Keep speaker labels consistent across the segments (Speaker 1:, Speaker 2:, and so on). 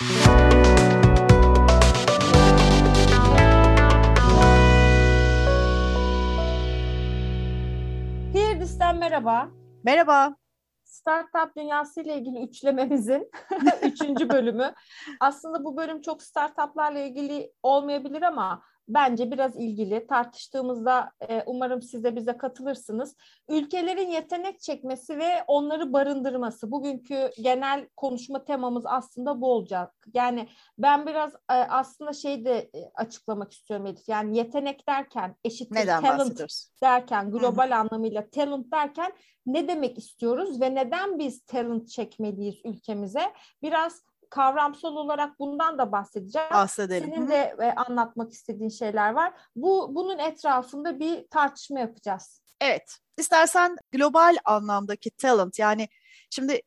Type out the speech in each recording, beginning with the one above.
Speaker 1: Firdevs'ten merhaba.
Speaker 2: Merhaba.
Speaker 1: Startup dünyası ile ilgili üçlememizin üçüncü bölümü. Aslında bu bölüm çok startuplarla ilgili olmayabilir ama bence biraz ilgili. Tartıştığımızda e, umarım siz de bize katılırsınız. Ülkelerin yetenek çekmesi ve onları barındırması. Bugünkü genel konuşma temamız aslında bu olacak. Yani ben biraz e, aslında şey de e, açıklamak istiyorum Elif. Yani yetenek derken eşittir
Speaker 2: Neden
Speaker 1: talent derken global Hı-hı. anlamıyla talent derken ne demek istiyoruz ve neden biz talent çekmeliyiz ülkemize? Biraz kavramsal olarak bundan da bahsedeceğim.
Speaker 2: Bahsedelim.
Speaker 1: Senin de e, anlatmak istediğin şeyler var. Bu bunun etrafında bir tartışma yapacağız.
Speaker 2: Evet. İstersen global anlamdaki talent yani şimdi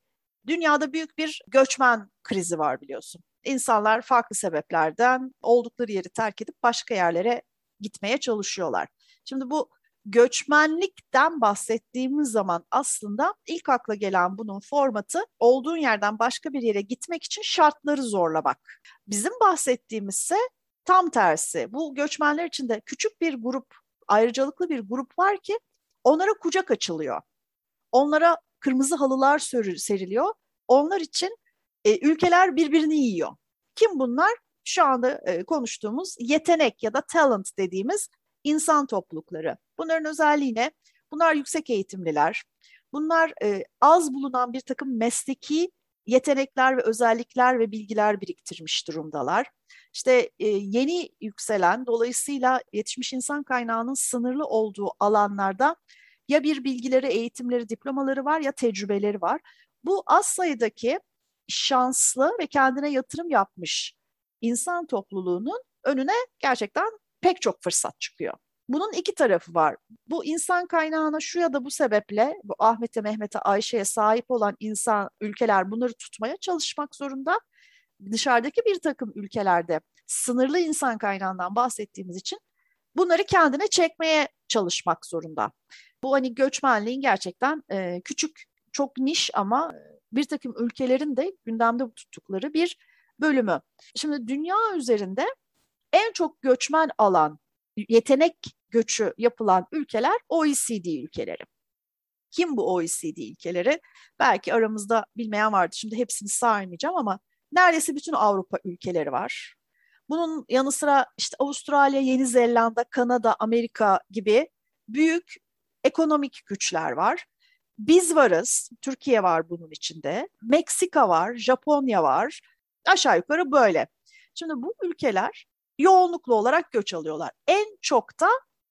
Speaker 2: dünyada büyük bir göçmen krizi var biliyorsun. İnsanlar farklı sebeplerden oldukları yeri terk edip başka yerlere gitmeye çalışıyorlar. Şimdi bu göçmenlikten bahsettiğimiz zaman aslında ilk akla gelen bunun formatı olduğun yerden başka bir yere gitmek için şartları zorlamak. Bizim bahsettiğimiz ise tam tersi. Bu göçmenler içinde küçük bir grup, ayrıcalıklı bir grup var ki onlara kucak açılıyor. Onlara kırmızı halılar seriliyor. Onlar için e, ülkeler birbirini yiyor. Kim bunlar? Şu anda e, konuştuğumuz yetenek ya da talent dediğimiz insan toplulukları. Bunların özelliği ne? Bunlar yüksek eğitimliler. Bunlar e, az bulunan bir takım mesleki yetenekler ve özellikler ve bilgiler biriktirmiş durumdalar. İşte e, yeni yükselen, dolayısıyla yetişmiş insan kaynağının sınırlı olduğu alanlarda ya bir bilgileri, eğitimleri, diplomaları var ya tecrübeleri var. Bu az sayıdaki şanslı ve kendine yatırım yapmış insan topluluğunun önüne gerçekten pek çok fırsat çıkıyor. Bunun iki tarafı var. Bu insan kaynağına şu ya da bu sebeple bu Ahmet'e, Mehmet'e, Ayşe'ye sahip olan insan ülkeler bunları tutmaya çalışmak zorunda. Dışarıdaki bir takım ülkelerde sınırlı insan kaynağından bahsettiğimiz için bunları kendine çekmeye çalışmak zorunda. Bu hani göçmenliğin gerçekten e, küçük, çok niş ama bir takım ülkelerin de gündemde tuttukları bir bölümü. Şimdi dünya üzerinde en çok göçmen alan, yetenek göçü yapılan ülkeler OECD ülkeleri. Kim bu OECD ülkeleri? Belki aramızda bilmeyen vardı. Şimdi hepsini saymayacağım ama neredeyse bütün Avrupa ülkeleri var. Bunun yanı sıra işte Avustralya, Yeni Zelanda, Kanada, Amerika gibi büyük ekonomik güçler var. Biz varız, Türkiye var bunun içinde, Meksika var, Japonya var, aşağı yukarı böyle. Şimdi bu ülkeler yoğunluklu olarak göç alıyorlar. En çok da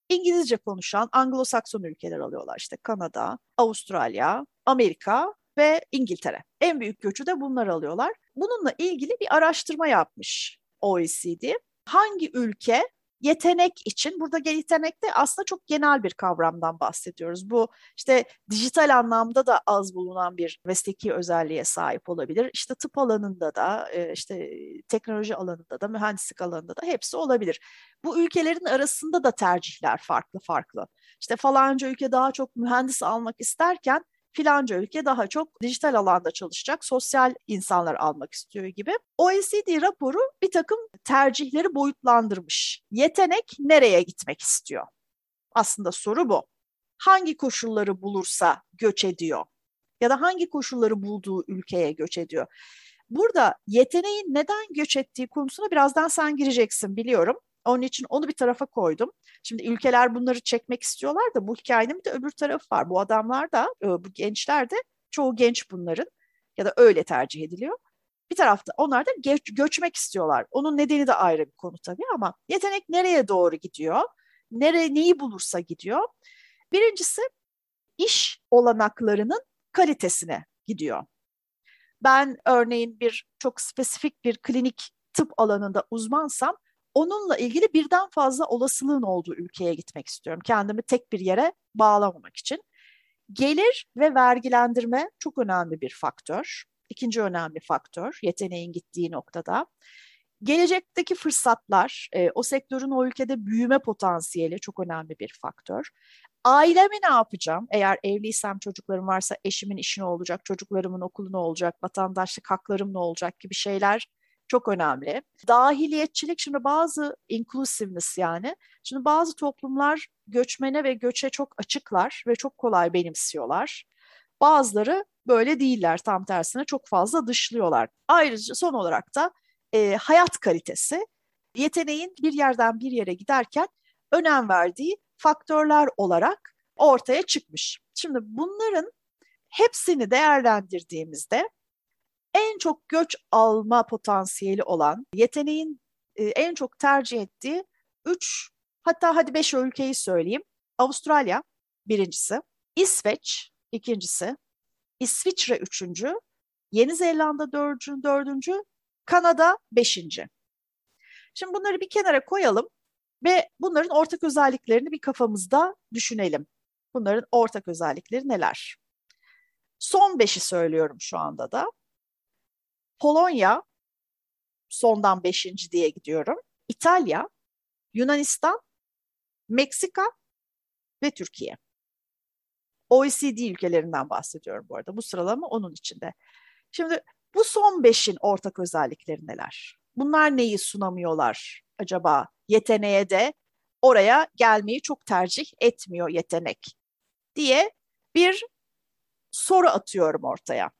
Speaker 2: İngilizce konuşan Anglo-Sakson ülkeler alıyorlar. İşte Kanada, Avustralya, Amerika ve İngiltere. En büyük göçü de bunlar alıyorlar. Bununla ilgili bir araştırma yapmış OECD. Hangi ülke yetenek için burada yetenek de aslında çok genel bir kavramdan bahsediyoruz. Bu işte dijital anlamda da az bulunan bir mesleki özelliğe sahip olabilir. İşte tıp alanında da e, işte teknoloji alanında da mühendislik alanında da hepsi olabilir. Bu ülkelerin arasında da tercihler farklı farklı. İşte falanca ülke daha çok mühendis almak isterken filanca ülke daha çok dijital alanda çalışacak sosyal insanlar almak istiyor gibi. OECD raporu bir takım tercihleri boyutlandırmış. Yetenek nereye gitmek istiyor? Aslında soru bu. Hangi koşulları bulursa göç ediyor? Ya da hangi koşulları bulduğu ülkeye göç ediyor? Burada yeteneğin neden göç ettiği konusuna birazdan sen gireceksin biliyorum. Onun için onu bir tarafa koydum. Şimdi ülkeler bunları çekmek istiyorlar da bu hikayenin bir de öbür tarafı var. Bu adamlar da, e, bu gençler de çoğu genç bunların ya da öyle tercih ediliyor. Bir tarafta onlar da göç, göçmek istiyorlar. Onun nedeni de ayrı bir konu tabii ama yetenek nereye doğru gidiyor? Nereye neyi bulursa gidiyor. Birincisi iş olanaklarının kalitesine gidiyor. Ben örneğin bir çok spesifik bir klinik tıp alanında uzmansam onunla ilgili birden fazla olasılığın olduğu ülkeye gitmek istiyorum. Kendimi tek bir yere bağlamamak için. Gelir ve vergilendirme çok önemli bir faktör. İkinci önemli faktör yeteneğin gittiği noktada. Gelecekteki fırsatlar, e, o sektörün o ülkede büyüme potansiyeli çok önemli bir faktör. Ailemi ne yapacağım? Eğer evliysem, çocuklarım varsa eşimin işi ne olacak, çocuklarımın okulu ne olacak, vatandaşlık haklarım ne olacak gibi şeyler çok önemli. Dahiliyetçilik şimdi bazı inclusiveness yani. Şimdi bazı toplumlar göçmene ve göçe çok açıklar ve çok kolay benimsiyorlar. Bazıları böyle değiller tam tersine çok fazla dışlıyorlar. Ayrıca son olarak da e, hayat kalitesi yeteneğin bir yerden bir yere giderken önem verdiği faktörler olarak ortaya çıkmış. Şimdi bunların hepsini değerlendirdiğimizde en çok göç alma potansiyeli olan, yeteneğin e, en çok tercih ettiği 3 hatta hadi 5 ülkeyi söyleyeyim. Avustralya birincisi, İsveç ikincisi, İsviçre üçüncü, Yeni Zelanda dördüncü, Kanada beşinci. Şimdi bunları bir kenara koyalım ve bunların ortak özelliklerini bir kafamızda düşünelim. Bunların ortak özellikleri neler? Son beşi söylüyorum şu anda da. Polonya, sondan beşinci diye gidiyorum. İtalya, Yunanistan, Meksika ve Türkiye. OECD ülkelerinden bahsediyorum bu arada. Bu sıralama onun içinde. Şimdi bu son beşin ortak özellikleri neler? Bunlar neyi sunamıyorlar acaba? Yeteneğe de oraya gelmeyi çok tercih etmiyor yetenek diye bir soru atıyorum ortaya.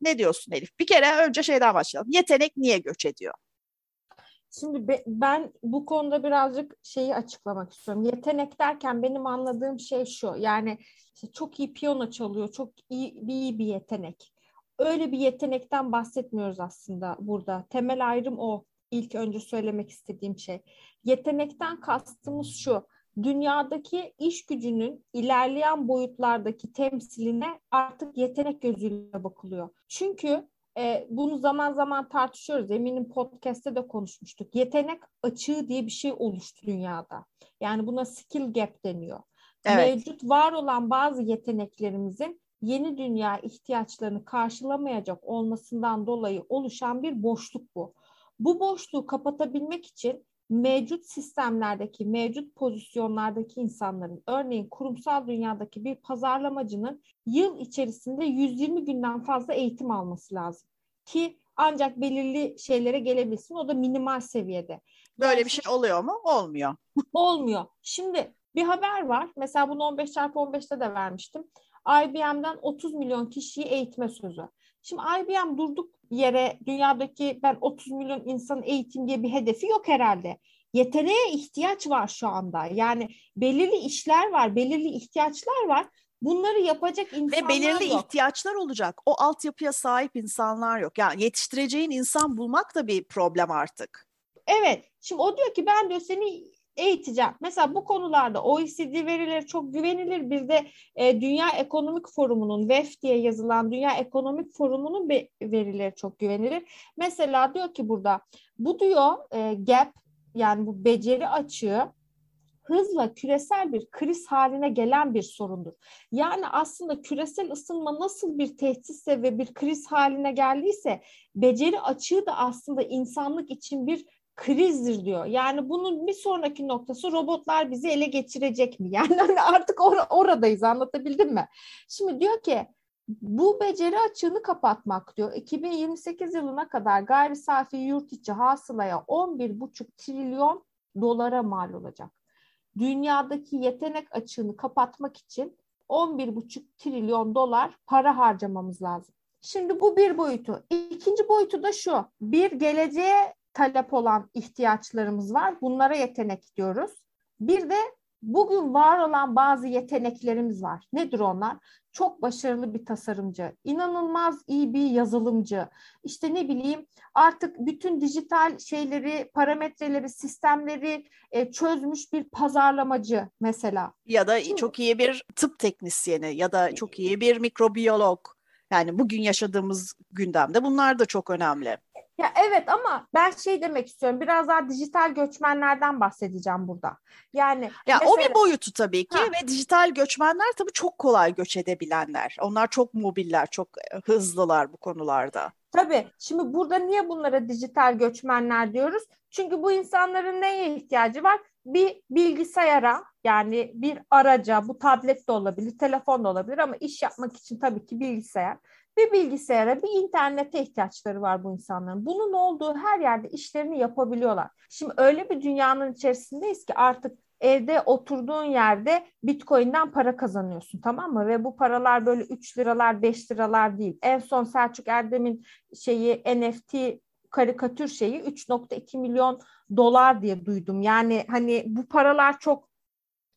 Speaker 2: Ne diyorsun Elif? Bir kere önce şeyden başlayalım. Yetenek niye göç ediyor?
Speaker 1: Şimdi be, ben bu konuda birazcık şeyi açıklamak istiyorum. Yetenek derken benim anladığım şey şu. Yani işte çok iyi piyano çalıyor, çok iyi, iyi bir yetenek. Öyle bir yetenekten bahsetmiyoruz aslında burada. Temel ayrım o. İlk önce söylemek istediğim şey. Yetenekten kastımız şu dünyadaki iş gücünün ilerleyen boyutlardaki temsiline artık yetenek gözüyle bakılıyor. Çünkü e, bunu zaman zaman tartışıyoruz. Eminim podcast'te de konuşmuştuk. Yetenek açığı diye bir şey oluştu dünyada. Yani buna skill gap deniyor. Evet. Mevcut var olan bazı yeteneklerimizin yeni dünya ihtiyaçlarını karşılamayacak olmasından dolayı oluşan bir boşluk bu. Bu boşluğu kapatabilmek için mevcut sistemlerdeki, mevcut pozisyonlardaki insanların, örneğin kurumsal dünyadaki bir pazarlamacının yıl içerisinde 120 günden fazla eğitim alması lazım. Ki ancak belirli şeylere gelebilsin. O da minimal seviyede.
Speaker 2: Böyle bir şey oluyor mu? Olmuyor.
Speaker 1: olmuyor. Şimdi bir haber var. Mesela bunu 15 çarpı 15'te de vermiştim. IBM'den 30 milyon kişiyi eğitme sözü. Şimdi IBM durduk yere dünyadaki ben 30 milyon insan eğitim diye bir hedefi yok herhalde. Yeteneğe ihtiyaç var şu anda. Yani belirli işler var, belirli ihtiyaçlar var. Bunları yapacak insanlar
Speaker 2: Ve belirli
Speaker 1: yok.
Speaker 2: ihtiyaçlar olacak. O altyapıya sahip insanlar yok. Yani yetiştireceğin insan bulmak da bir problem artık.
Speaker 1: Evet. Şimdi o diyor ki ben diyor seni eğiteceğim. Mesela bu konularda OECD verileri çok güvenilir. Bir de e, Dünya Ekonomik Forumu'nun VEF diye yazılan Dünya Ekonomik Forumu'nun verileri çok güvenilir. Mesela diyor ki burada bu diyor e, gap yani bu beceri açığı hızla küresel bir kriz haline gelen bir sorundur. Yani aslında küresel ısınma nasıl bir tehditse ve bir kriz haline geldiyse beceri açığı da aslında insanlık için bir krizdir diyor. Yani bunun bir sonraki noktası robotlar bizi ele geçirecek mi? Yani hani artık or- oradayız anlatabildim mi? Şimdi diyor ki bu beceri açığını kapatmak diyor. 2028 yılına kadar gayri safi yurt içi hasılaya 11,5 trilyon dolara mal olacak. Dünyadaki yetenek açığını kapatmak için 11,5 trilyon dolar para harcamamız lazım. Şimdi bu bir boyutu. İkinci boyutu da şu. Bir geleceğe talep olan ihtiyaçlarımız var. Bunlara yetenek diyoruz. Bir de bugün var olan bazı yeteneklerimiz var. Nedir onlar? Çok başarılı bir tasarımcı, inanılmaz iyi bir yazılımcı, işte ne bileyim artık bütün dijital şeyleri, parametreleri, sistemleri e, çözmüş bir pazarlamacı mesela.
Speaker 2: Ya da Şimdi, çok iyi bir tıp teknisyeni ya da çok iyi bir mikrobiyolog. Yani bugün yaşadığımız gündemde bunlar da çok önemli.
Speaker 1: Ya evet ama ben şey demek istiyorum. Biraz daha dijital göçmenlerden bahsedeceğim burada. Yani
Speaker 2: ya mesela... o bir boyutu tabii ki ha. ve dijital göçmenler tabii çok kolay göç edebilenler. Onlar çok mobiller, çok e, hızlılar bu konularda.
Speaker 1: Tabii. Şimdi burada niye bunlara dijital göçmenler diyoruz? Çünkü bu insanların neye ihtiyacı var? Bir bilgisayara yani bir araca, bu tablet de olabilir, telefon da olabilir ama iş yapmak için tabii ki bilgisayar bir bilgisayara, bir internete ihtiyaçları var bu insanların. Bunun olduğu her yerde işlerini yapabiliyorlar. Şimdi öyle bir dünyanın içerisindeyiz ki artık evde oturduğun yerde Bitcoin'den para kazanıyorsun tamam mı? Ve bu paralar böyle 3 liralar 5 liralar değil. En son Selçuk Erdem'in şeyi NFT karikatür şeyi 3.2 milyon dolar diye duydum. Yani hani bu paralar çok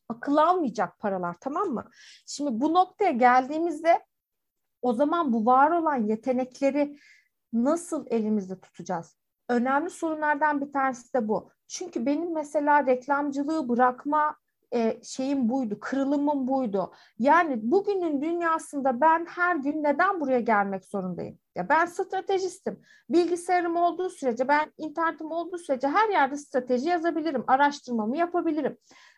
Speaker 1: akıl almayacak paralar tamam mı? Şimdi bu noktaya geldiğimizde o zaman bu var olan yetenekleri nasıl elimizde tutacağız? Önemli sorunlardan bir tanesi de bu. Çünkü benim mesela reklamcılığı bırakma e, şeyim buydu, kırılımım buydu. Yani bugünün dünyasında ben her gün neden buraya gelmek zorundayım? Ya ben stratejistim. Bilgisayarım olduğu sürece, ben internetim olduğu sürece her yerde strateji yazabilirim, araştırmamı yapabilirim.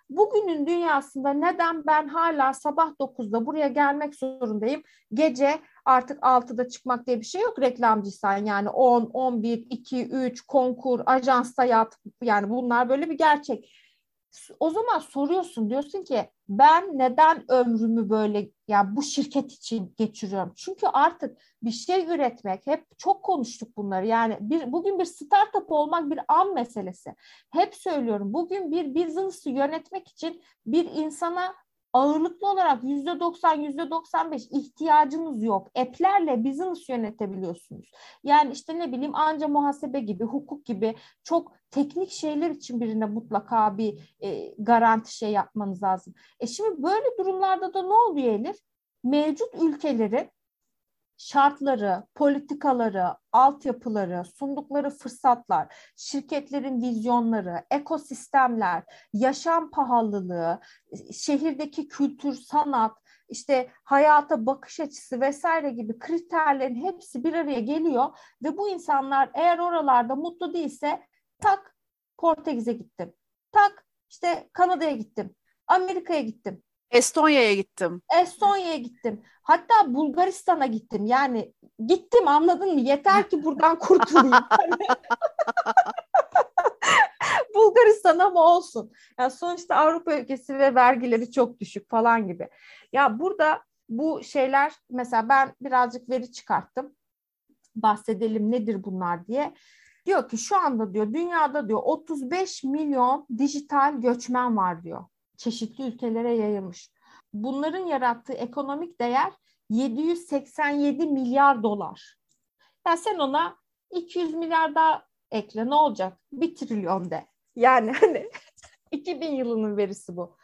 Speaker 1: Bugünün dünyasında neden ben hala sabah 9'da buraya gelmek zorundayım? Gece artık 6'da çıkmak diye bir şey yok reklamcıysan. Yani 10, 11, 2, 3 konkur, ajansta yat. Yani bunlar böyle bir gerçek o zaman soruyorsun diyorsun ki ben neden ömrümü böyle yani bu şirket için geçiriyorum? Çünkü artık bir şey üretmek hep çok konuştuk bunları. Yani bir bugün bir startup olmak bir an meselesi. Hep söylüyorum. Bugün bir business'ı yönetmek için bir insana ağırlıklı olarak yüzde 90, yüzde 95 ihtiyacınız yok. App'lerle business yönetebiliyorsunuz. Yani işte ne bileyim anca muhasebe gibi, hukuk gibi çok teknik şeyler için birine mutlaka bir e, garanti şey yapmanız lazım. E şimdi böyle durumlarda da ne oluyor Elif? Mevcut ülkelerin şartları, politikaları, altyapıları, sundukları fırsatlar, şirketlerin vizyonları, ekosistemler, yaşam pahalılığı, şehirdeki kültür, sanat, işte hayata bakış açısı vesaire gibi kriterlerin hepsi bir araya geliyor ve bu insanlar eğer oralarda mutlu değilse tak Portekiz'e gittim. Tak işte Kanada'ya gittim. Amerika'ya gittim.
Speaker 2: Estonya'ya gittim.
Speaker 1: Estonya'ya gittim. Hatta Bulgaristan'a gittim. Yani gittim anladın mı? Yeter ki buradan kurtulayım. Bulgaristan ama olsun. Yani sonuçta Avrupa ülkesi ve vergileri çok düşük falan gibi. Ya burada bu şeyler mesela ben birazcık veri çıkarttım. Bahsedelim nedir bunlar diye. Diyor ki şu anda diyor dünyada diyor 35 milyon dijital göçmen var diyor çeşitli ülkelere yayılmış. Bunların yarattığı ekonomik değer 787 milyar dolar. Yani sen ona 200 milyar daha ekle ne olacak? Bir trilyon de. Yani hani 2000 yılının verisi bu.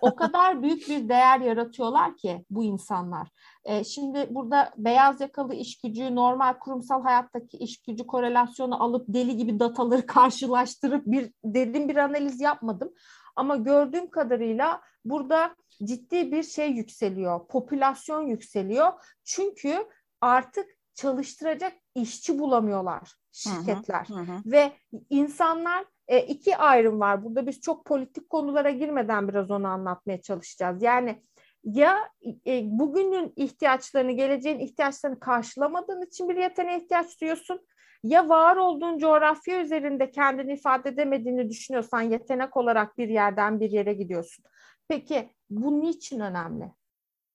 Speaker 1: O kadar büyük bir değer yaratıyorlar ki bu insanlar. E, şimdi burada beyaz yakalı iş gücü, normal kurumsal hayattaki iş gücü korelasyonu alıp deli gibi dataları karşılaştırıp bir derin bir analiz yapmadım. Ama gördüğüm kadarıyla burada ciddi bir şey yükseliyor, popülasyon yükseliyor. Çünkü artık çalıştıracak işçi bulamıyorlar şirketler. Hı hı hı. Ve insanlar e, iki ayrım var. Burada biz çok politik konulara girmeden biraz onu anlatmaya çalışacağız. Yani ya e, bugünün ihtiyaçlarını, geleceğin ihtiyaçlarını karşılamadığın için bir yeteneğe ihtiyaç duyuyorsun ya var olduğun coğrafya üzerinde kendini ifade edemediğini düşünüyorsan yetenek olarak bir yerden bir yere gidiyorsun. Peki bu niçin önemli?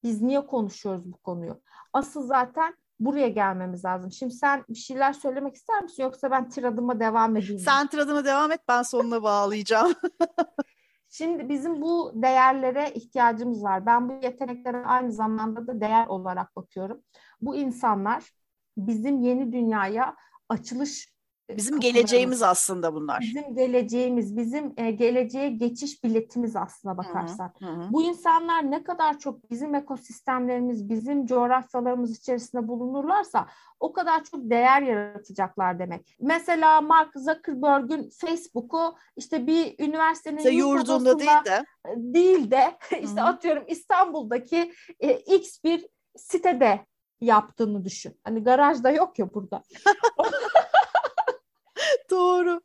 Speaker 1: Biz niye konuşuyoruz bu konuyu? Asıl zaten buraya gelmemiz lazım. Şimdi sen bir şeyler söylemek ister misin yoksa ben tiradıma devam edeyim?
Speaker 2: Sen tiradıma devam et ben sonuna bağlayacağım.
Speaker 1: Şimdi bizim bu değerlere ihtiyacımız var. Ben bu yeteneklere aynı zamanda da değer olarak bakıyorum. Bu insanlar bizim yeni dünyaya açılış
Speaker 2: Bizim geleceğimiz aslında bunlar.
Speaker 1: Bizim geleceğimiz, bizim e, geleceğe geçiş biletimiz aslına bakarsan. Hı hı. Bu insanlar ne kadar çok bizim ekosistemlerimiz, bizim coğrafyalarımız içerisinde bulunurlarsa o kadar çok değer yaratacaklar demek. Mesela Mark Zuckerberg'ün Facebook'u işte bir üniversitenin işte
Speaker 2: yurdunda değil de
Speaker 1: değil de işte hı hı. atıyorum İstanbul'daki e, X bir sitede yaptığını düşün. Hani garajda yok ya burada.
Speaker 2: Doğru.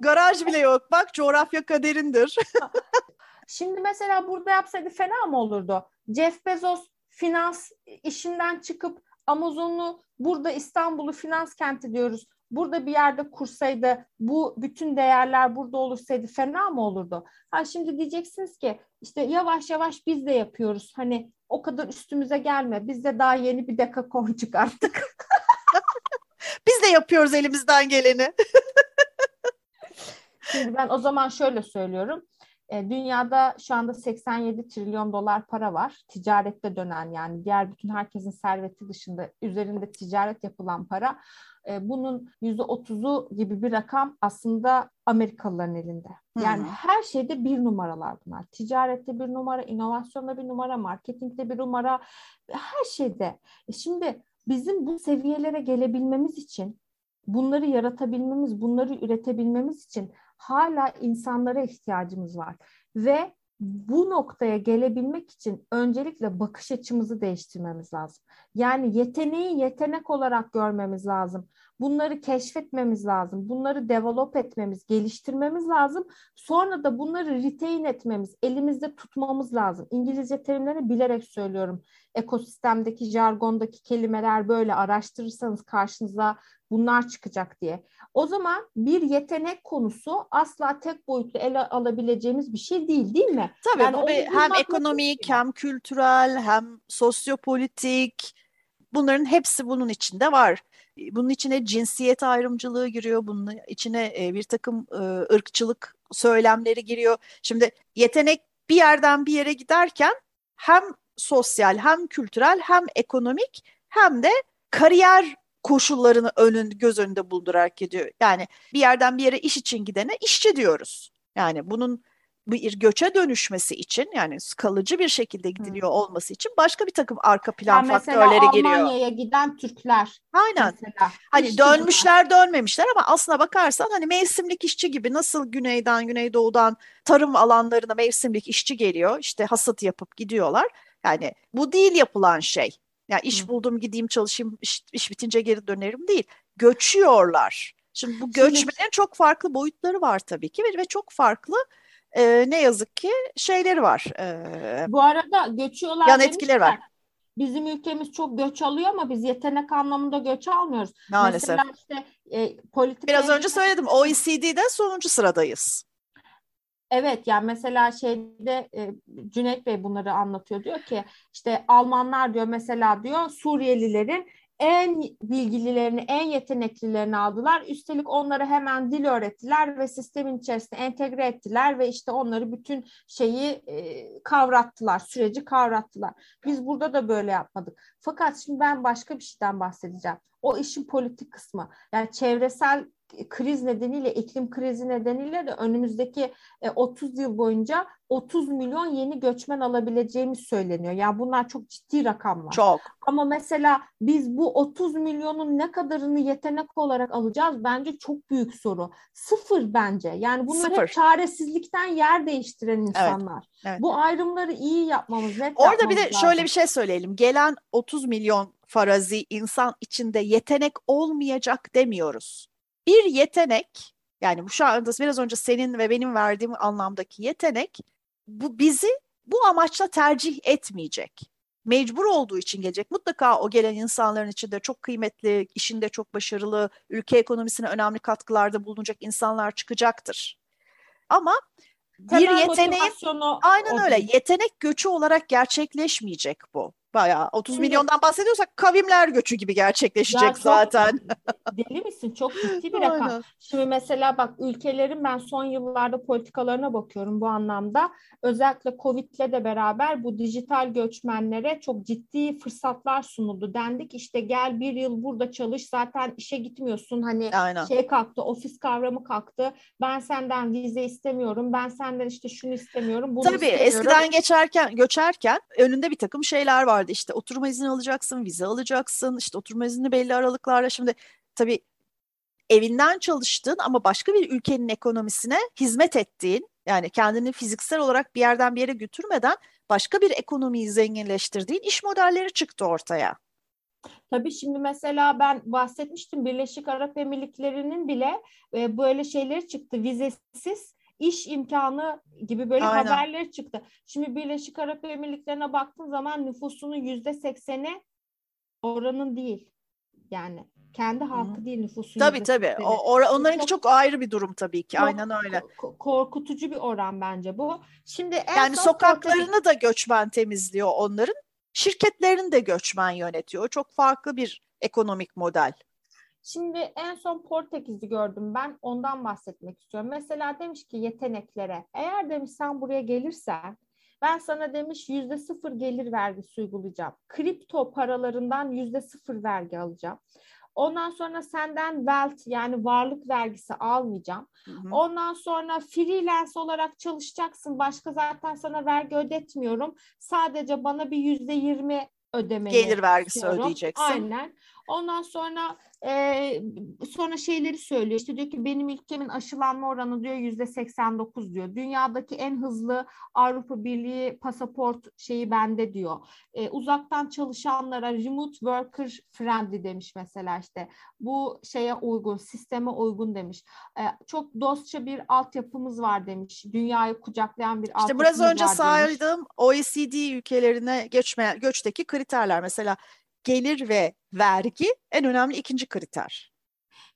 Speaker 2: Garaj bile yok. Bak coğrafya kaderindir.
Speaker 1: Şimdi mesela burada yapsaydı fena mı olurdu? Jeff Bezos finans işinden çıkıp Amazon'u burada İstanbul'u finans kenti diyoruz. burada bir yerde kursaydı bu bütün değerler burada olursaydı fena mı olurdu? Ha şimdi diyeceksiniz ki işte yavaş yavaş biz de yapıyoruz. Hani o kadar üstümüze gelme. Biz de daha yeni bir dekakon çıkarttık.
Speaker 2: Biz de yapıyoruz elimizden geleni.
Speaker 1: Şimdi ben o zaman şöyle söylüyorum. E, dünyada şu anda 87 trilyon dolar para var. Ticarette dönen yani diğer bütün herkesin serveti dışında üzerinde ticaret yapılan para. E, bunun %30'u gibi bir rakam aslında Amerikalıların elinde. Yani hmm. her şeyde bir numaralar bunlar. Ticarette bir numara, inovasyonda bir numara, marketingde bir numara, her şeyde. E şimdi bizim bu seviyelere gelebilmemiz için bunları yaratabilmemiz, bunları üretebilmemiz için hala insanlara ihtiyacımız var. Ve bu noktaya gelebilmek için öncelikle bakış açımızı değiştirmemiz lazım. Yani yeteneği yetenek olarak görmemiz lazım. Bunları keşfetmemiz lazım. Bunları develop etmemiz, geliştirmemiz lazım. Sonra da bunları retain etmemiz, elimizde tutmamız lazım. İngilizce terimlerini bilerek söylüyorum. Ekosistemdeki, jargondaki kelimeler böyle araştırırsanız karşınıza bunlar çıkacak diye. O zaman bir yetenek konusu asla tek boyutlu ele alabileceğimiz bir şey değil değil mi?
Speaker 2: Tabii yani bu bir, hem ekonomik hem kültürel hem sosyopolitik bunların hepsi bunun içinde var. Bunun içine cinsiyet ayrımcılığı giriyor, bunun içine e, bir takım e, ırkçılık söylemleri giriyor. Şimdi yetenek bir yerden bir yere giderken hem sosyal hem kültürel hem ekonomik hem de kariyer koşullarını önün göz önünde buldurarak gidiyor. Yani bir yerden bir yere iş için gidene işçi diyoruz. Yani bunun bir göçe dönüşmesi için yani kalıcı bir şekilde gidiliyor hmm. olması için başka bir takım arka plan yani faktörleri giriyor.
Speaker 1: Almanya'ya giden Türkler.
Speaker 2: Aynen. Mesela, hani dönmüşler gibi. dönmemişler ama aslına bakarsan hani mevsimlik işçi gibi nasıl güneyden güneydoğudan tarım alanlarına mevsimlik işçi geliyor işte hasat yapıp gidiyorlar. Yani bu değil yapılan şey. Yani iş buldum gideyim çalışayım iş, iş bitince geri dönerim değil. Göçüyorlar. Şimdi bu göçmenin Şimdi... çok farklı boyutları var tabii ki ve, ve çok farklı e, ne yazık ki şeyleri var.
Speaker 1: E, bu arada göçüyorlar
Speaker 2: yan etkileri var.
Speaker 1: Bizim ülkemiz çok göç alıyor ama biz yetenek anlamında göç almıyoruz.
Speaker 2: Maalesef. Mesela işte e, politika... Biraz önce söyledim OECD'de sonuncu sıradayız.
Speaker 1: Evet yani mesela şeyde e, Cüneyt Bey bunları anlatıyor diyor ki işte Almanlar diyor mesela diyor Suriyelilerin en bilgililerini, en yeteneklilerini aldılar. Üstelik onları hemen dil öğrettiler ve sistemin içerisine entegre ettiler ve işte onları bütün şeyi e, kavrattılar, süreci kavrattılar. Biz burada da böyle yapmadık. Fakat şimdi ben başka bir şeyden bahsedeceğim. O işin politik kısmı. Yani çevresel kriz nedeniyle, iklim krizi nedeniyle de önümüzdeki 30 e, yıl boyunca 30 milyon yeni göçmen alabileceğimiz söyleniyor. Yani bunlar çok ciddi rakamlar.
Speaker 2: Çok.
Speaker 1: Ama mesela biz bu 30 milyonun ne kadarını yetenek olarak alacağız? Bence çok büyük soru. Sıfır bence. Yani bunlar Sıfır. hep çaresizlikten yer değiştiren insanlar. Evet, evet. Bu ayrımları iyi yapmamız, net
Speaker 2: Orada bir de lazım. şöyle bir şey söyleyelim. Gelen 30 milyon farazi insan içinde yetenek olmayacak demiyoruz bir yetenek yani bu şu anda biraz önce senin ve benim verdiğim anlamdaki yetenek bu bizi bu amaçla tercih etmeyecek. Mecbur olduğu için gelecek. Mutlaka o gelen insanların içinde çok kıymetli, işinde çok başarılı, ülke ekonomisine önemli katkılarda bulunacak insanlar çıkacaktır. Ama bir yeteneğin aynen öyle yetenek göçü olarak gerçekleşmeyecek bu bayağı 30 Şimdi, milyondan bahsediyorsak kavimler göçü gibi gerçekleşecek çok, zaten.
Speaker 1: Deli misin? Çok ciddi bir rakam. Aynen. Şimdi mesela bak ülkelerin ben son yıllarda politikalarına bakıyorum bu anlamda. Özellikle Covid'le de beraber bu dijital göçmenlere çok ciddi fırsatlar sunuldu. Dendik işte gel bir yıl burada çalış zaten işe gitmiyorsun. Hani Aynen. şey kalktı ofis kavramı kalktı. Ben senden vize istemiyorum. Ben senden işte şunu istemiyorum. Bunu
Speaker 2: Tabii
Speaker 1: istemiyorum.
Speaker 2: eskiden geçerken göçerken önünde bir takım şeyler var vardı. İşte oturma izni alacaksın, vize alacaksın. İşte oturma izni belli aralıklarla. Şimdi tabii evinden çalıştığın ama başka bir ülkenin ekonomisine hizmet ettiğin yani kendini fiziksel olarak bir yerden bir yere götürmeden başka bir ekonomiyi zenginleştirdiğin iş modelleri çıktı ortaya.
Speaker 1: Tabii şimdi mesela ben bahsetmiştim Birleşik Arap Emirlikleri'nin bile e, böyle şeyleri çıktı vizesiz iş imkanı gibi böyle Aynen. haberler çıktı. Şimdi Birleşik Arap Emirlikleri'ne baktığın zaman nüfusunun yüzde sekseni oranın değil. Yani Kendi halkı Hı. değil nüfusun.
Speaker 2: Tabii tabii. O, or, onlarınki çok, çok ayrı bir durum tabii ki. Çok, Aynen öyle.
Speaker 1: Korkutucu bir oran bence bu. Şimdi
Speaker 2: en yani sokaklarını Portekiz... da göçmen temizliyor onların. Şirketlerini de göçmen yönetiyor. Çok farklı bir ekonomik model.
Speaker 1: Şimdi en son Portekiz'i gördüm ben ondan bahsetmek istiyorum. Mesela demiş ki yeteneklere eğer demiş sen buraya gelirsen ben sana demiş yüzde sıfır gelir vergisi uygulayacağım. Kripto paralarından yüzde sıfır vergi alacağım. Ondan sonra senden wealth yani varlık vergisi almayacağım. Hı hı. Ondan sonra freelance olarak çalışacaksın. Başka zaten sana vergi ödetmiyorum. Sadece bana bir yüzde yirmi ödemeni
Speaker 2: Gelir vergisi istiyorum. ödeyeceksin.
Speaker 1: Aynen. Ondan sonra e, sonra şeyleri söylüyor. İşte diyor ki benim ülkemin aşılanma oranı diyor yüzde 89 diyor. Dünyadaki en hızlı Avrupa Birliği pasaport şeyi bende diyor. E, uzaktan çalışanlara remote worker friendly demiş mesela işte. Bu şeye uygun, sisteme uygun demiş. E, çok dostça bir altyapımız var demiş. Dünyayı kucaklayan bir işte altyapımız
Speaker 2: var. İşte biraz önce saydığım OECD ülkelerine göçme, göçteki kriterler mesela gelir ve vergi en önemli ikinci kriter.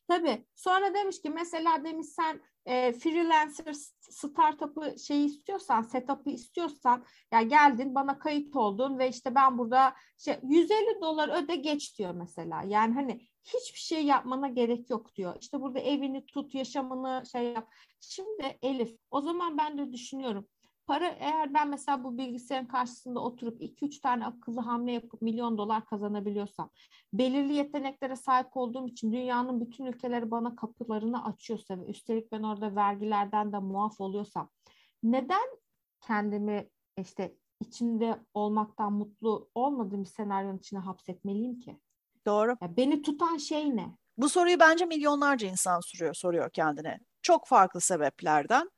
Speaker 1: Tabii. Sonra demiş ki mesela demiş sen e, freelancer startup'ı şeyi istiyorsan, setup'ı istiyorsan ya geldin bana kayıt oldun ve işte ben burada şey 150 dolar öde geç diyor mesela. Yani hani hiçbir şey yapmana gerek yok diyor. İşte burada evini tut, yaşamını şey yap. Şimdi Elif o zaman ben de düşünüyorum para eğer ben mesela bu bilgisayarın karşısında oturup 2-3 tane akıllı hamle yapıp milyon dolar kazanabiliyorsam, belirli yeteneklere sahip olduğum için dünyanın bütün ülkeleri bana kapılarını açıyorsa ve üstelik ben orada vergilerden de muaf oluyorsam, neden kendimi işte içinde olmaktan mutlu olmadığım bir senaryonun içine hapsetmeliyim ki?
Speaker 2: Doğru.
Speaker 1: Ya beni tutan şey ne?
Speaker 2: Bu soruyu bence milyonlarca insan soruyor, soruyor kendine. Çok farklı sebeplerden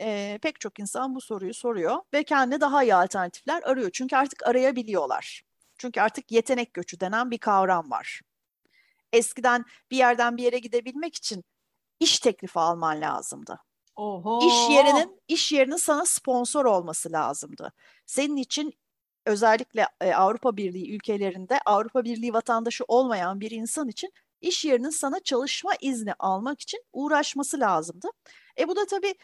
Speaker 2: e, pek çok insan bu soruyu soruyor ve kendine daha iyi alternatifler arıyor. Çünkü artık arayabiliyorlar. Çünkü artık yetenek göçü denen bir kavram var. Eskiden bir yerden bir yere gidebilmek için iş teklifi alman lazımdı. Oho. İş yerinin iş yerinin sana sponsor olması lazımdı. Senin için özellikle e, Avrupa Birliği ülkelerinde Avrupa Birliği vatandaşı olmayan bir insan için iş yerinin sana çalışma izni almak için uğraşması lazımdı. E bu da tabii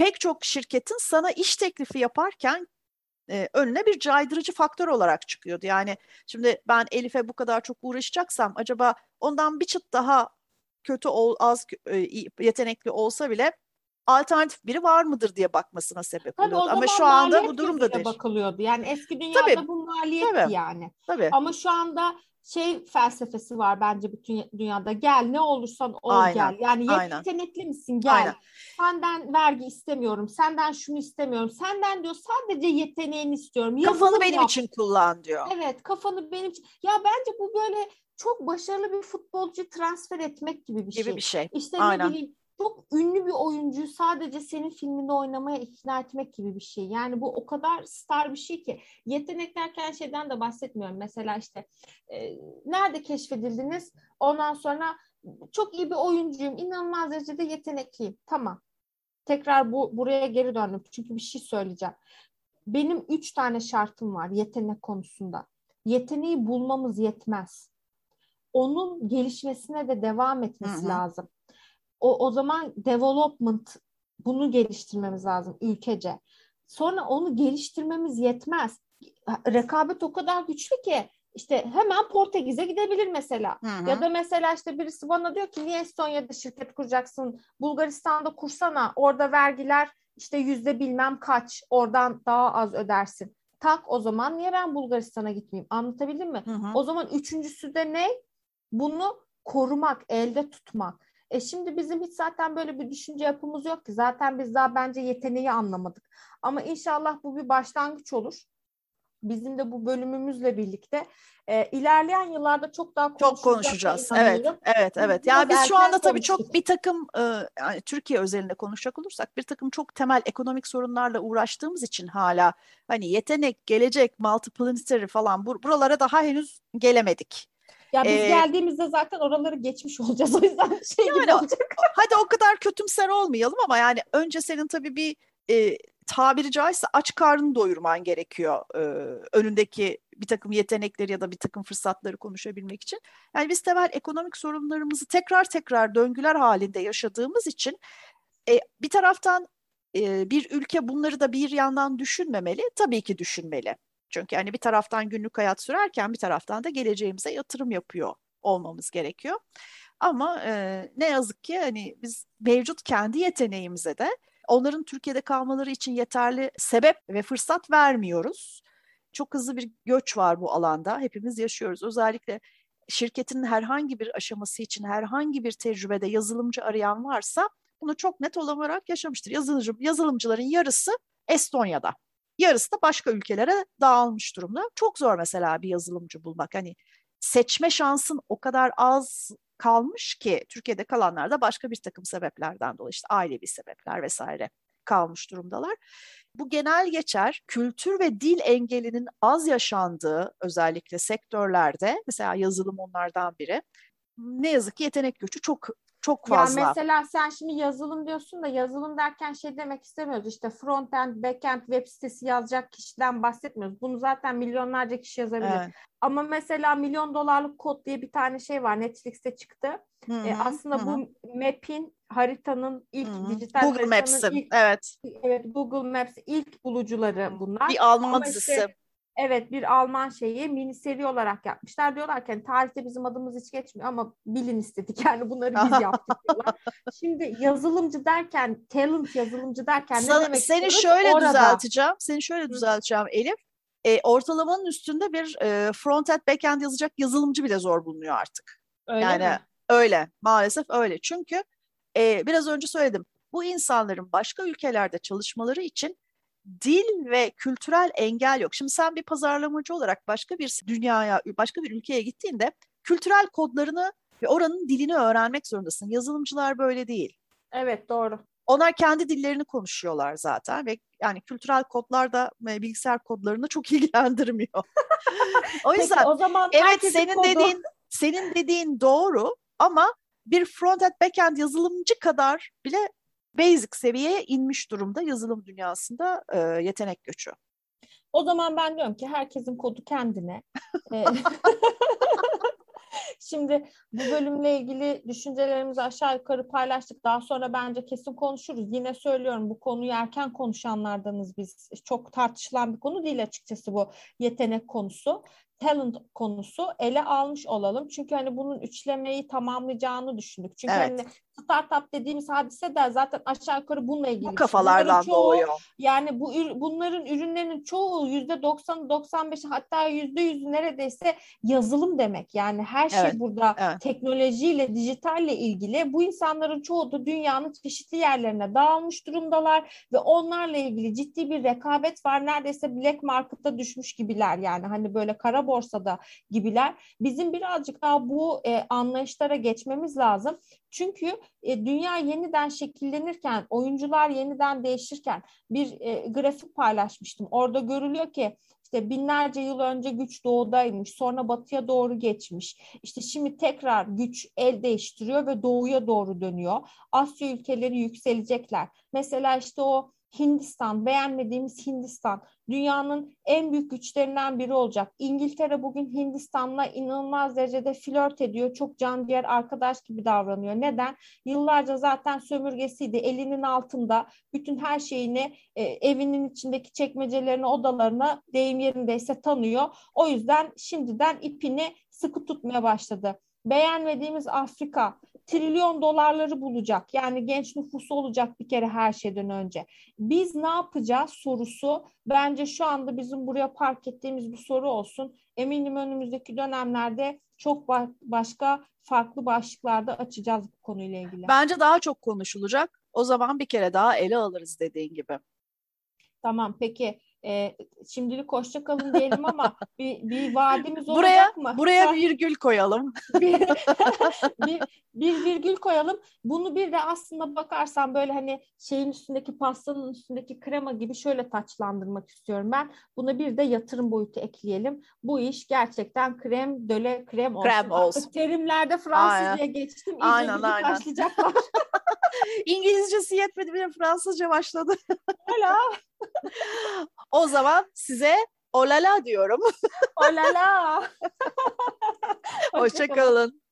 Speaker 2: pek çok şirketin sana iş teklifi yaparken e, önüne bir caydırıcı faktör olarak çıkıyordu. Yani şimdi ben Elif'e bu kadar çok uğraşacaksam acaba ondan bir çıt daha kötü ol, az e, yetenekli olsa bile alternatif biri var mıdır diye bakmasına sebep Tabii oluyordu. Ama şu anda bu durumda değil.
Speaker 1: bakılıyordu. Yani eski dünyada tabii, bu maliyet tabii, yani. Tabii. Ama şu anda şey felsefesi var bence bütün dünyada. Gel ne olursan ol aynen, gel. Yani yetenekli misin gel. Aynen. Senden vergi istemiyorum. Senden şunu istemiyorum. Senden diyor sadece yeteneğini istiyorum.
Speaker 2: Yazılım kafanı benim yap. için kullan diyor.
Speaker 1: Evet kafanı benim için. Ya bence bu böyle çok başarılı bir futbolcu transfer etmek gibi bir
Speaker 2: gibi
Speaker 1: şey.
Speaker 2: bir şey.
Speaker 1: İşte Aynen. ne bileyim çok ünlü bir oyuncuyu sadece senin filminde oynamaya ikna etmek gibi bir şey. Yani bu o kadar star bir şey ki. Yetenek derken şeyden de bahsetmiyorum. Mesela işte e, nerede keşfedildiniz? Ondan sonra çok iyi bir oyuncuyum. inanılmaz derecede yetenekliyim. Tamam. Tekrar bu buraya geri döndüm. Çünkü bir şey söyleyeceğim. Benim üç tane şartım var yetenek konusunda. Yeteneği bulmamız yetmez. Onun gelişmesine de devam etmesi hı hı. lazım o, o zaman development bunu geliştirmemiz lazım ülkece. Sonra onu geliştirmemiz yetmez. Rekabet o kadar güçlü ki işte hemen Portekiz'e gidebilir mesela. Hı hı. Ya da mesela işte birisi bana diyor ki niye Estonya'da şirket kuracaksın? Bulgaristan'da kursana. Orada vergiler işte yüzde bilmem kaç. Oradan daha az ödersin. Tak o zaman niye ben Bulgaristan'a gitmeyeyim? Anlatabildim mi? Hı hı. O zaman üçüncüsü de ne? Bunu korumak, elde tutmak. E şimdi bizim hiç zaten böyle bir düşünce yapımız yok ki. Zaten biz daha bence yeteneği anlamadık. Ama inşallah bu bir başlangıç olur. Bizim de bu bölümümüzle birlikte e, ilerleyen yıllarda çok daha
Speaker 2: çok konuşacağız. Evet, evet, evet. Yani biz şu anda tabii çok bir takım e, yani Türkiye özelinde konuşacak olursak bir takım çok temel ekonomik sorunlarla uğraştığımız için hala hani yetenek, gelecek, multiplanetary falan bur buralara daha henüz gelemedik.
Speaker 1: Ya biz ee, geldiğimizde zaten oraları geçmiş olacağız. O yüzden şey yani, gibi olacak.
Speaker 2: hadi o kadar kötümser olmayalım ama yani önce senin tabii bir e, tabiri caizse aç karnını doyurman gerekiyor e, önündeki bir takım yetenekleri ya da bir takım fırsatları konuşabilmek için. Yani biz temel ekonomik sorunlarımızı tekrar tekrar döngüler halinde yaşadığımız için e, bir taraftan e, bir ülke bunları da bir yandan düşünmemeli, tabii ki düşünmeli. Çünkü hani bir taraftan günlük hayat sürerken bir taraftan da geleceğimize yatırım yapıyor olmamız gerekiyor. Ama e, ne yazık ki hani biz mevcut kendi yeteneğimize de onların Türkiye'de kalmaları için yeterli sebep ve fırsat vermiyoruz. Çok hızlı bir göç var bu alanda. Hepimiz yaşıyoruz. Özellikle şirketin herhangi bir aşaması için herhangi bir tecrübede yazılımcı arayan varsa bunu çok net olarak yaşamıştır. Yazılımcı, yazılımcıların yarısı Estonya'da. Yarısı da başka ülkelere dağılmış durumda. Çok zor mesela bir yazılımcı bulmak. Hani seçme şansın o kadar az kalmış ki Türkiye'de kalanlar da başka bir takım sebeplerden dolayı işte ailevi sebepler vesaire kalmış durumdalar. Bu genel geçer kültür ve dil engelinin az yaşandığı özellikle sektörlerde mesela yazılım onlardan biri. Ne yazık ki yetenek göçü çok çok fazla.
Speaker 1: Ya mesela sen şimdi yazılım diyorsun da yazılım derken şey demek istemiyoruz. İşte front-end, back-end web sitesi yazacak kişiden bahsetmiyoruz. Bunu zaten milyonlarca kişi yazabilir. Evet. Ama mesela milyon dolarlık kod diye bir tane şey var. Netflix'te çıktı. Hı -hı, ee, aslında hı. bu map'in haritanın ilk Hı-hı. dijital
Speaker 2: Google Maps'in evet.
Speaker 1: Evet Google Maps ilk bulucuları bunlar.
Speaker 2: Bir Alman dizisi. Işte,
Speaker 1: Evet bir Alman şeyi mini seri olarak yapmışlar. Diyorlar ki hani, tarihte bizim adımız hiç geçmiyor ama bilin istedik yani bunları biz yaptık diyorlar. Şimdi yazılımcı derken talent yazılımcı derken
Speaker 2: Sana,
Speaker 1: ne demek
Speaker 2: Seni şöyle Orada. düzelteceğim. Seni şöyle düzelteceğim Elif. E, ortalamanın üstünde bir e, front-end back-end yazacak yazılımcı bile zor bulunuyor artık.
Speaker 1: Öyle
Speaker 2: yani
Speaker 1: mi?
Speaker 2: öyle maalesef öyle. Çünkü e, biraz önce söyledim. Bu insanların başka ülkelerde çalışmaları için dil ve kültürel engel yok. Şimdi sen bir pazarlamacı olarak başka bir dünyaya, başka bir ülkeye gittiğinde kültürel kodlarını ve oranın dilini öğrenmek zorundasın. Yazılımcılar böyle değil.
Speaker 1: Evet doğru.
Speaker 2: Onlar kendi dillerini konuşuyorlar zaten ve yani kültürel kodlar da e, bilgisayar kodlarını çok ilgilendirmiyor. o yüzden Peki, o zaman evet senin kodu... dediğin senin dediğin doğru ama bir front-end back-end yazılımcı kadar bile basic seviyeye inmiş durumda yazılım dünyasında e, yetenek göçü.
Speaker 1: O zaman ben diyorum ki herkesin kodu kendine. Şimdi bu bölümle ilgili düşüncelerimizi aşağı yukarı paylaştık. Daha sonra bence kesin konuşuruz. Yine söylüyorum bu konuyu erken konuşanlardanız biz. Çok tartışılan bir konu değil açıkçası bu yetenek konusu talent konusu ele almış olalım. Çünkü hani bunun üçlemeyi tamamlayacağını düşündük. Çünkü evet. hani startup dediğimiz hadise de zaten aşağı yukarı bununla ilgili.
Speaker 2: Bu kafalardan çoğu, doğuyor.
Speaker 1: Yani bu bunların ürünlerin çoğu yüzde doksan, doksan beş hatta yüzde yüzü neredeyse yazılım demek. Yani her şey evet. burada evet. teknolojiyle, dijitalle ilgili. Bu insanların çoğu da dünyanın çeşitli yerlerine dağılmış durumdalar ve onlarla ilgili ciddi bir rekabet var. Neredeyse black market'ta düşmüş gibiler yani hani böyle kara borsada gibiler. Bizim birazcık daha bu e, anlayışlara geçmemiz lazım. Çünkü e, dünya yeniden şekillenirken, oyuncular yeniden değişirken bir e, grafik paylaşmıştım. Orada görülüyor ki işte binlerce yıl önce güç doğudaymış, sonra batıya doğru geçmiş. İşte şimdi tekrar güç el değiştiriyor ve doğuya doğru dönüyor. Asya ülkeleri yükselecekler. Mesela işte o Hindistan, beğenmediğimiz Hindistan dünyanın en büyük güçlerinden biri olacak. İngiltere bugün Hindistan'la inanılmaz derecede flört ediyor. Çok can diğer arkadaş gibi davranıyor. Neden? Yıllarca zaten sömürgesiydi. Elinin altında bütün her şeyini e, evinin içindeki çekmecelerini, odalarına deyim yerindeyse tanıyor. O yüzden şimdiden ipini sıkı tutmaya başladı. Beğenmediğimiz Afrika trilyon dolarları bulacak. Yani genç nüfusu olacak bir kere her şeyden önce. Biz ne yapacağız sorusu bence şu anda bizim buraya park ettiğimiz bu soru olsun. Eminim önümüzdeki dönemlerde çok başka farklı başlıklarda açacağız bu konuyla ilgili.
Speaker 2: Bence daha çok konuşulacak. O zaman bir kere daha ele alırız dediğin gibi.
Speaker 1: Tamam peki e, şimdilik hoşça kalın diyelim ama bir, bir vaadimiz olacak
Speaker 2: buraya,
Speaker 1: mı?
Speaker 2: Buraya virgül koyalım.
Speaker 1: bir, bir, bir virgül koyalım. Bunu bir de aslında bakarsan böyle hani şeyin üstündeki pastanın üstündeki krema gibi şöyle taçlandırmak istiyorum ben. Buna bir de yatırım boyutu ekleyelim. Bu iş gerçekten krem döle krem olsun.
Speaker 2: Krem olsun.
Speaker 1: Artık terimlerde Fransızca aynen. geçtim. İyice aynen, aynen. taşlayacaklar.
Speaker 2: İngilizcesi yetmedi bile Fransızca başladı.
Speaker 1: Hala.
Speaker 2: o zaman size olala diyorum.
Speaker 1: Olala.
Speaker 2: Hoşçakalın.